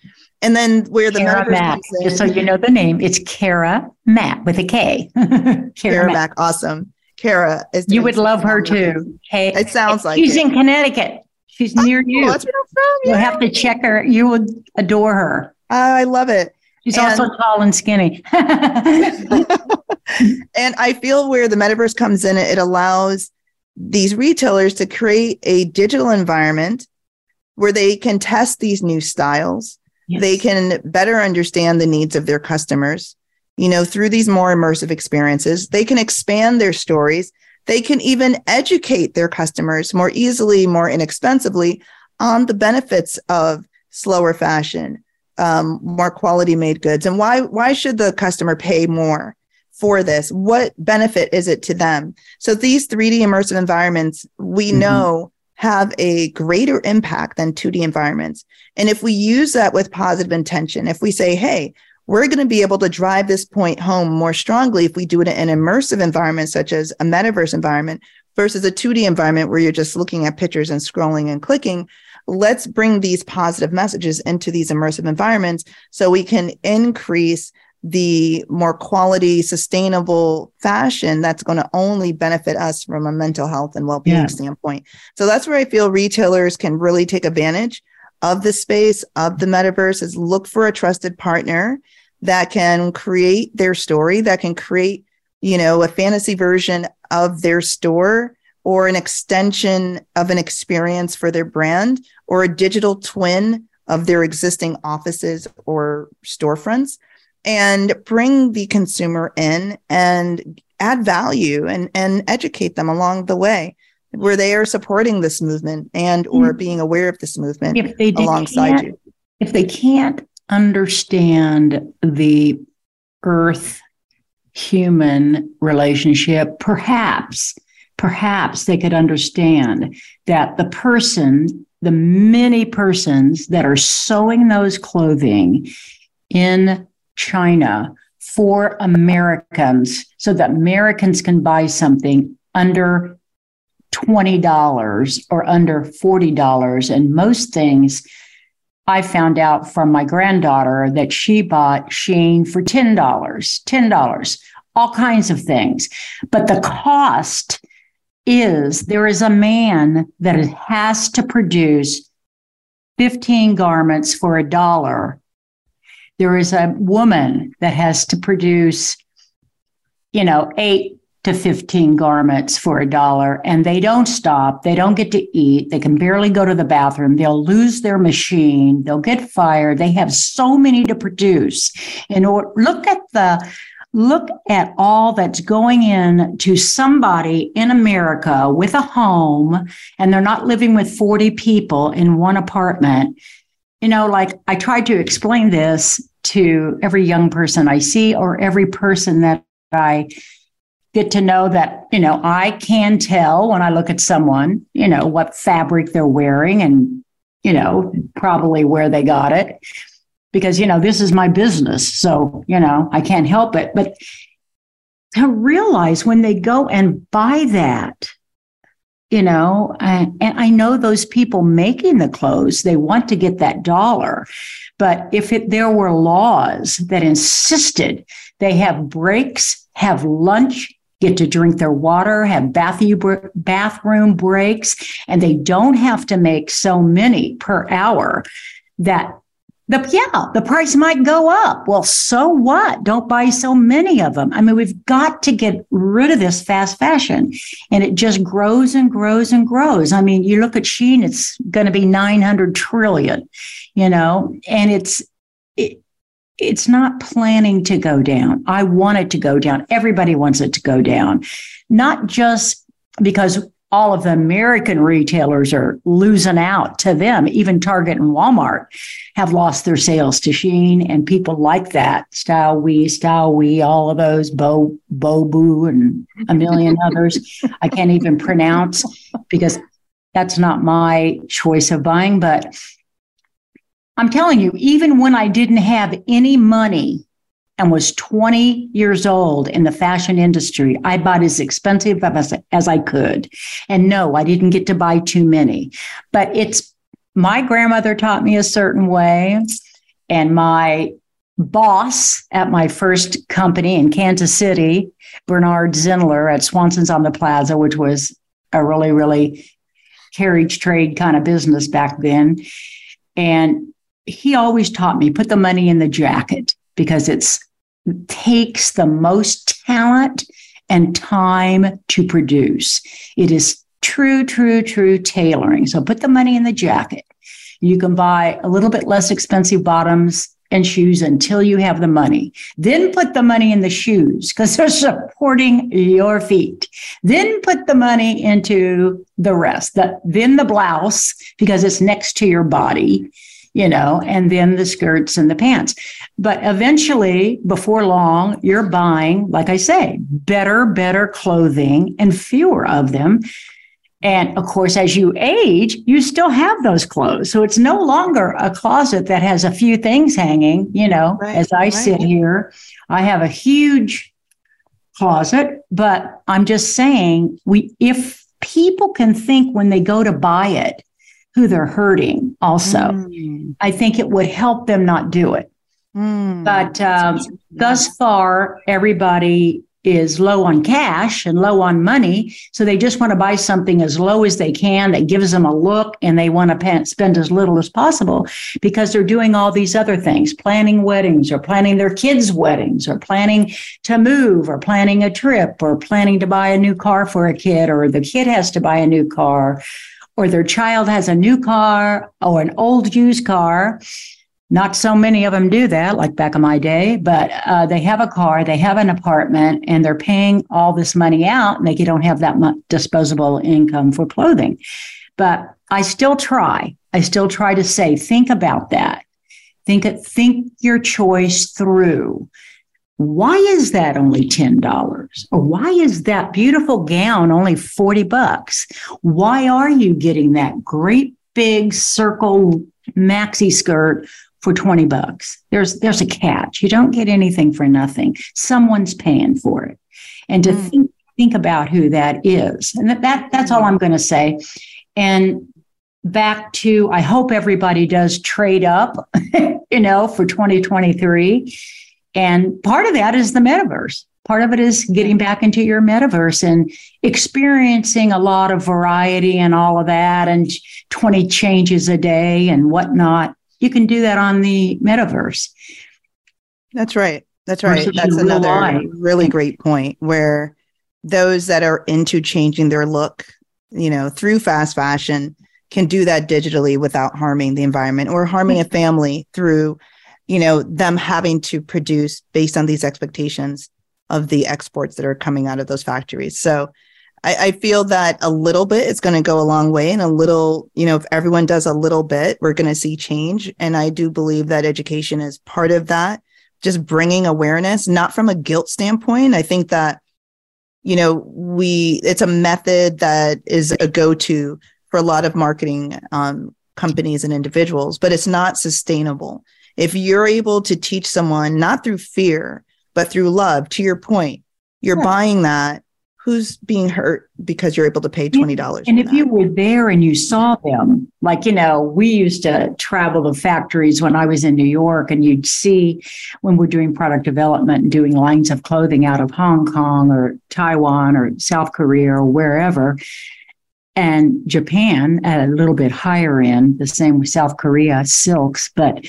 And then where the Kara metaverse Mac. in, Just so you know the name, it's Kara Mac with a K. Kara, Kara Mac. Mac, awesome. Kara is You would love her too. Hey, It sounds like she's it. in Connecticut. She's oh, near Oh, you. that's where I'm from. You'll have to check her. You would adore her. Oh, I love it. She's And- also tall and skinny. and I feel where the metaverse comes in, it allows these retailers to create a digital environment where they can test these new styles. They can better understand the needs of their customers, you know, through these more immersive experiences. They can expand their stories. They can even educate their customers more easily, more inexpensively on the benefits of slower fashion, um, more quality made goods. And why, why should the customer pay more? for this? What benefit is it to them? So these 3D immersive environments, we Mhm. know have a greater impact than 2D environments. And if we use that with positive intention, if we say, hey, we're going to be able to drive this point home more strongly if we do it in an immersive environment, such as a metaverse environment versus a 2D environment where you're just looking at pictures and scrolling and clicking. Let's bring these positive messages into these immersive environments so we can increase the more quality, sustainable fashion that's going to only benefit us from a mental health and well-being Yeah. standpoint. So that's where I feel retailers can really take advantage of the space of the metaverse is look for a trusted partner that can create their story, that can create, you know, a fantasy version of their store or an extension of an experience for their brand or a digital twin of their existing offices or storefronts and bring the consumer in and add value and, and educate them along the way where they are supporting this movement and or mm-hmm. being aware of this movement if they alongside you. if they can't understand the earth human relationship perhaps perhaps they could understand that the person the many persons that are sewing those clothing in china for americans so that americans can buy something under $20 or under $40 and most things I found out from my granddaughter that she bought Shein for $10, $10, all kinds of things. But the cost is there is a man that has to produce 15 garments for a dollar. There is a woman that has to produce, you know, eight to 15 garments for a dollar and they don't stop. They don't get to eat. They can barely go to the bathroom. They'll lose their machine. They'll get fired. They have so many to produce. And look at the look at all that's going in to somebody in America with a home and they're not living with 40 people in one apartment. You know, like I tried to explain this to every young person I see or every person that I get to know that, you know, I can tell when I look at someone, you know, what fabric they're wearing and, you know, probably where they got it. Because, you know, this is my business. So, you know, I can't help it. But to realize when they go and buy that, you know, and, and I know those people making the clothes, they want to get that dollar. But if it, there were laws that insisted they have breaks, have lunch, get to drink their water, have bathroom breaks, and they don't have to make so many per hour that the yeah, the price might go up. Well, so what? Don't buy so many of them. I mean, we've got to get rid of this fast fashion, and it just grows and grows and grows. I mean, you look at Shein; it's going to be nine hundred trillion, you know, and it's it, it's not planning to go down. I want it to go down. Everybody wants it to go down, not just because all of the American retailers are losing out to them. Even Target and Walmart have lost their sales to Shein and people like that. Style We, Style We, all of those, Bo, Bobu, and a million others. I can't even pronounce because that's not my choice of buying. But I'm telling you, even when I didn't have any money and was 20 years old in the fashion industry, I bought as expensive as, as I could. And no, I didn't get to buy too many, but it's my grandmother taught me a certain way. And my boss at my first company in Kansas City, Bernard Zindler at Swanson's on the Plaza, which was a really, really carriage trade kind of business back then. And he always taught me put the money in the jacket because it's takes the most talent and time to produce. It is true, true, true tailoring. So put the money in the jacket. You can buy a little bit less expensive bottoms and shoes until you have the money. Then put the money in the shoes because they're supporting your feet. Then put the money into the rest. The, then the blouse because it's next to your body you know, and then the skirts and the pants. But eventually, before long, you're buying, like I say, better, better clothing and fewer of them. And of course, as you age, you still have those clothes. So it's no longer a closet that has a few things hanging. You know, right, as I right. sit here, I have a huge closet, but I'm just saying we, if people can think when they go to buy it, who they're hurting also. Mm. I think it would help them not do it. Mm. But um, thus far, everybody is low on cash and low on money. So they just want to buy something as low as they can that gives them a look and they want to spend as little as possible because they're doing all these other things, planning weddings or planning their kids' weddings or planning to move or planning a trip or planning to buy a new car for a kid or the kid has to buy a new car or their child has a new car or an old used car. Not so many of them do that, like back in my day, but uh, they have a car, they have an apartment, and they're paying all this money out, and they don't have that much disposable income for clothing. But I still try. I still try to say, think about that. Think think your choice through why is that only $10 or why is that beautiful gown only 40 bucks? Why are you getting that great big circle maxi skirt for 20 bucks? There's there's a catch. You don't get anything for nothing. Someone's paying for it. And to mm. think think about who that is. And that, that that's all i'm going to say. And back to i hope everybody does trade up you know for 2023 and part of that is the metaverse. Part of it is getting back into your metaverse and experiencing a lot of variety and all of that and 20 changes a day and whatnot. You can do that on the metaverse. That's right. That's right. That's another life. really great point where those that are into changing their look, you know, through fast fashion can do that digitally without harming the environment or harming a family through you know, them having to produce based on these expectations of the exports that are coming out of those factories. So I, I feel that a little bit is going to go a long way and a little, you know, if everyone does a little bit, we're going to see change. And I do believe that education is part of that, just bringing awareness, not from a guilt standpoint. I think that, you know, we, it's a method that is a go to for a lot of marketing um, companies and individuals, but it's not sustainable if you're able to teach someone not through fear, but through love, to your point, you're buying that who's being hurt because you're able to pay $20 and if that? you were there and you saw them like you know we used to travel to factories when i was in new york and you'd see when we're doing product development and doing lines of clothing out of hong kong or taiwan or south korea or wherever and japan at a little bit higher end the same with south korea silks but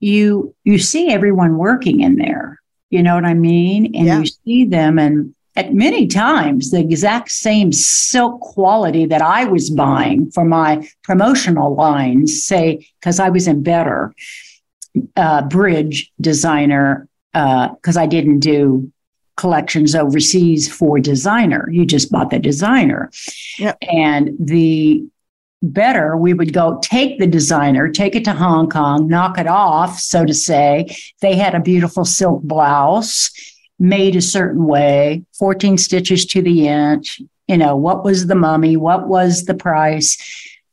you you see everyone working in there you know what i mean and yeah. you see them and at many times the exact same silk quality that I was buying for my promotional lines, say, because I was in better uh, bridge designer, uh, because uh, I didn't do collections overseas for designer. You just bought the designer. Yep. And the better, we would go take the designer, take it to Hong Kong, knock it off, so to say. They had a beautiful silk blouse made a certain way, 14 stitches to the inch. You know, what was the momme? What was the price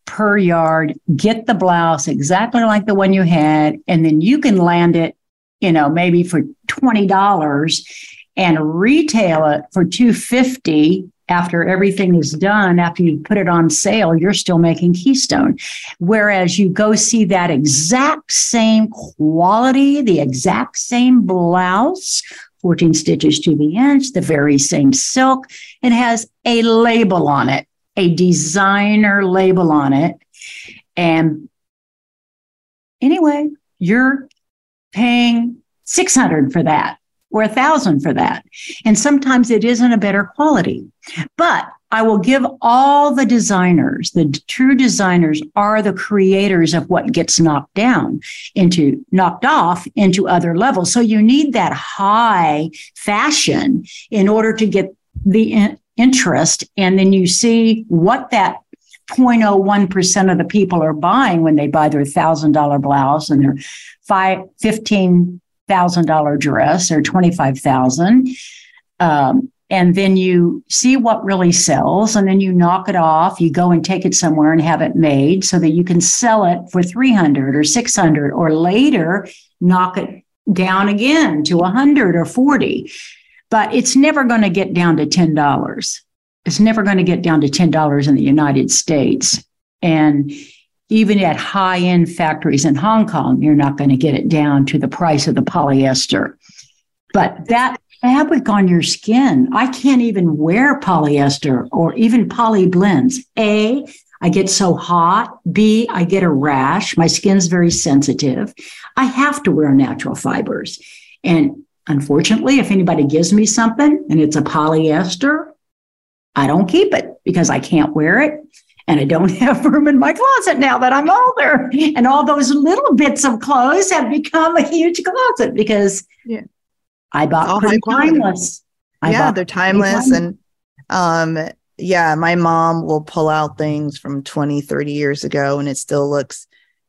per yard? Get the blouse exactly like the one you had, and then you can land it, you know, maybe for $20 and retail it for 250 after everything is done, after you put it on sale, you're still making Keystone. Whereas you go see that exact same quality, the exact same blouse 14 stitches to the inch, the very same silk. It has a label on it, a designer label on it. And anyway, you're paying 600 for that or a thousand for that. And sometimes it isn't a better quality. But I will give all the designers, the true designers are the creators of what gets knocked down into, knocked off into other levels. So you need that high fashion in order to get the in- interest. And then you see what that 0.01% of the people are buying when they buy their $1,000 blouse and their five, $15,000 dress or 25,000. Um, and then you see what really sells and then you knock it off. You go and take it somewhere and have it made so that you can sell it for 300 or 600 or later knock it down again to a 100 or 40 but it's never going to get down to $10 it's never going to get down to $10 in the united states. And even at high end factories in hong kong you're not going to get it down to the price of the polyester but that fabric on your skin. I can't even wear polyester or even poly blends. A, I get so hot. B, I get a rash. My skin's very sensitive. I have to wear natural fibers. And unfortunately, if anybody gives me something and it's a polyester, I don't keep it because I can't wear it. And I don't have room in my closet now that I'm older. And all those little bits of clothes have become a huge closet because yeah. I bought pretty timeless. I yeah, they're timeless. And um, yeah, my mom will pull out things from 20, 30 years ago and it still looks,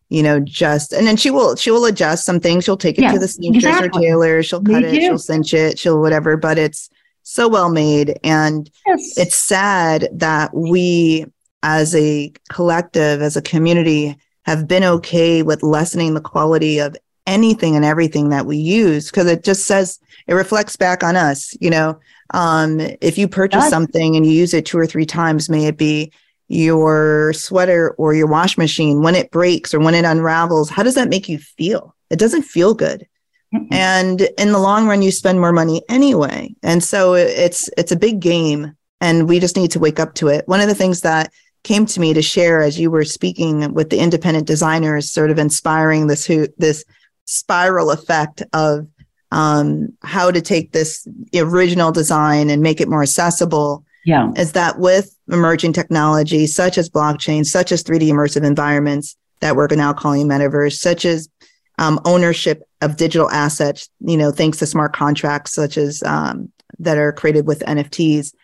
you know, just and then she will she will adjust some things. She'll take it to the seamstress exactly. or tailor, she'll cut Me it, too. she'll cinch it, she'll whatever, but it's so well made. And yes. it's sad that we as a collective, as a community, have been okay with lessening the quality of anything and everything that we use because it just says it reflects back on us you know? Um, if you purchase something and you use it two or three times may it be your sweater or your wash machine when it breaks or when it unravels how does that make you feel? It doesn't feel good. Mm-hmm. and in the long run you spend more money anyway. And so it's it's a big game and we just need to wake up to it. One of the things that came to me to share as you were speaking with the independent designers sort of inspiring this who this spiral effect of um, how to take this original design and make it more accessible yeah. is that with emerging technology such as blockchain, such as 3D immersive environments that we're now calling metaverse, such as um, ownership of digital assets, you know, thanks to smart contracts such as um, that are created with NFTs,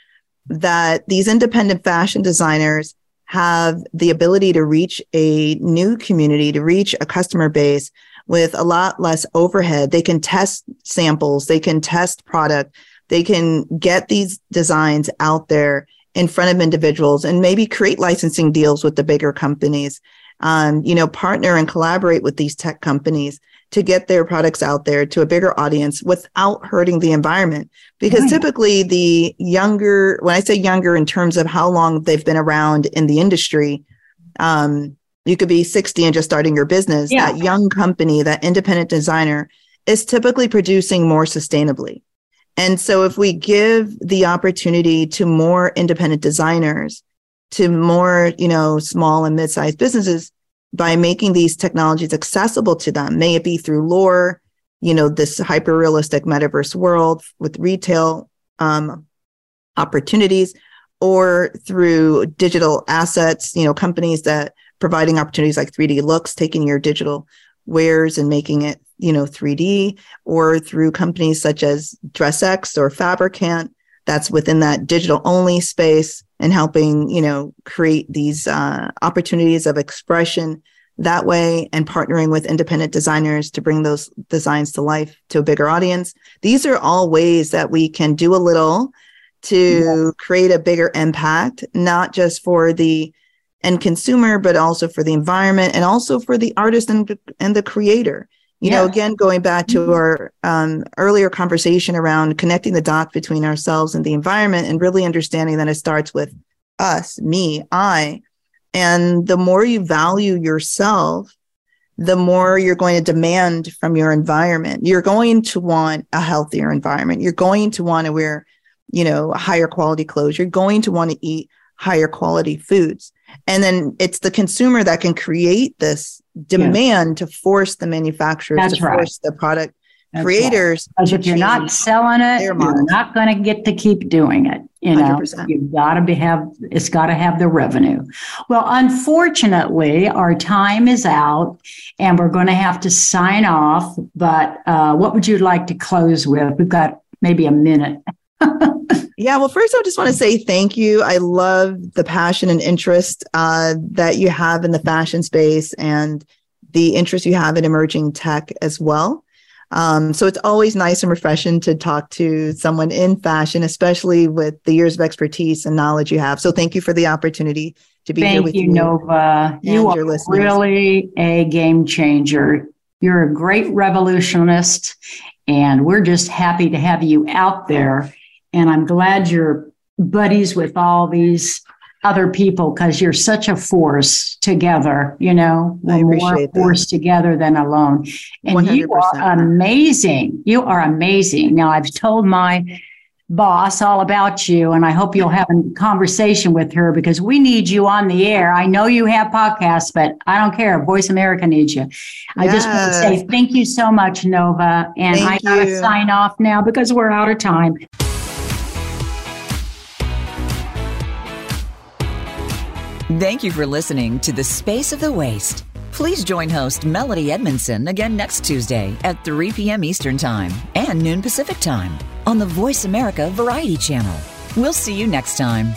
that these independent fashion designers have the ability to reach a new community, to reach a customer base with a lot less overhead. They can test samples, they can test product, they can get these designs out there in front of individuals and maybe create licensing deals with the bigger companies. Um, you know, partner and collaborate with these tech companies to get their products out there to a bigger audience without hurting the environment. Because right. typically the younger, when I say younger in terms of how long they've been around in the industry, um, you could be 60 and just starting your business. Yeah. That young company, that independent designer is typically producing more sustainably. And so if we give the opportunity to more independent designers, to more, you know, small and mid-sized businesses by making these technologies accessible to them, may it be through Lorr, you know, this hyper realistic metaverse world with retail um, opportunities or through digital assets, you know, companies that providing opportunities like 3D looks, taking your digital wares and making it you know 3D or through companies such as DressX or Fabricant that's within that digital only space and helping you know create these uh, opportunities of expression that way and partnering with independent designers to bring those designs to life to a bigger audience these are all ways that we can do a little to yeah. create a bigger impact not just for the end consumer but also for the environment and also for the artist and, and the creator you yeah. know again going back to mm-hmm. our um, earlier conversation around connecting the dots between ourselves and the environment and really understanding that it starts with us me i. And the more you value yourself the more you're going to demand from your environment. You're going to want a healthier environment. You're going to want to wear you know higher quality clothes. You're going to want to eat higher quality foods and then it's the consumer that can create this demand to force the manufacturers That's to right. force the product That's creators. Right. If you're not selling it, you're not going to get to keep doing it. You know, 100%. you've got to be have it's got to have the revenue. Well, unfortunately, our time is out, and we're going to have to sign off. But uh, what would you like to close with? We've got maybe a minute. yeah, well, first, I just want to say thank you. I love the passion and interest uh, that you have in the fashion space and the interest you have in emerging tech as well. Um, so it's always nice and refreshing to talk to someone in fashion, especially with the years of expertise and knowledge you have. So thank you for the opportunity to be thank here with you, Thank you. Nova. You are really a game changer. You're a great revolutionist, and we're just happy to have you out there and I'm glad you're buddies with all these other people because you're such a force together, you know, I more force together than alone. And 100%. you are amazing. You are amazing. Now I've told my boss all about you and I hope you'll have a conversation with her because we need you on the air. I know you have podcasts, but I don't care. Voice America needs you. I yes. just want to say thank you so much, Nova. And thank I gotta sign off now because we're out of time. Thank you for listening to The Space of the Waste. Please join host Melody Edmondson again next Tuesday at 3 p.m. Eastern Time and noon Pacific Time on the Voice America Variety Channel. We'll see you next time.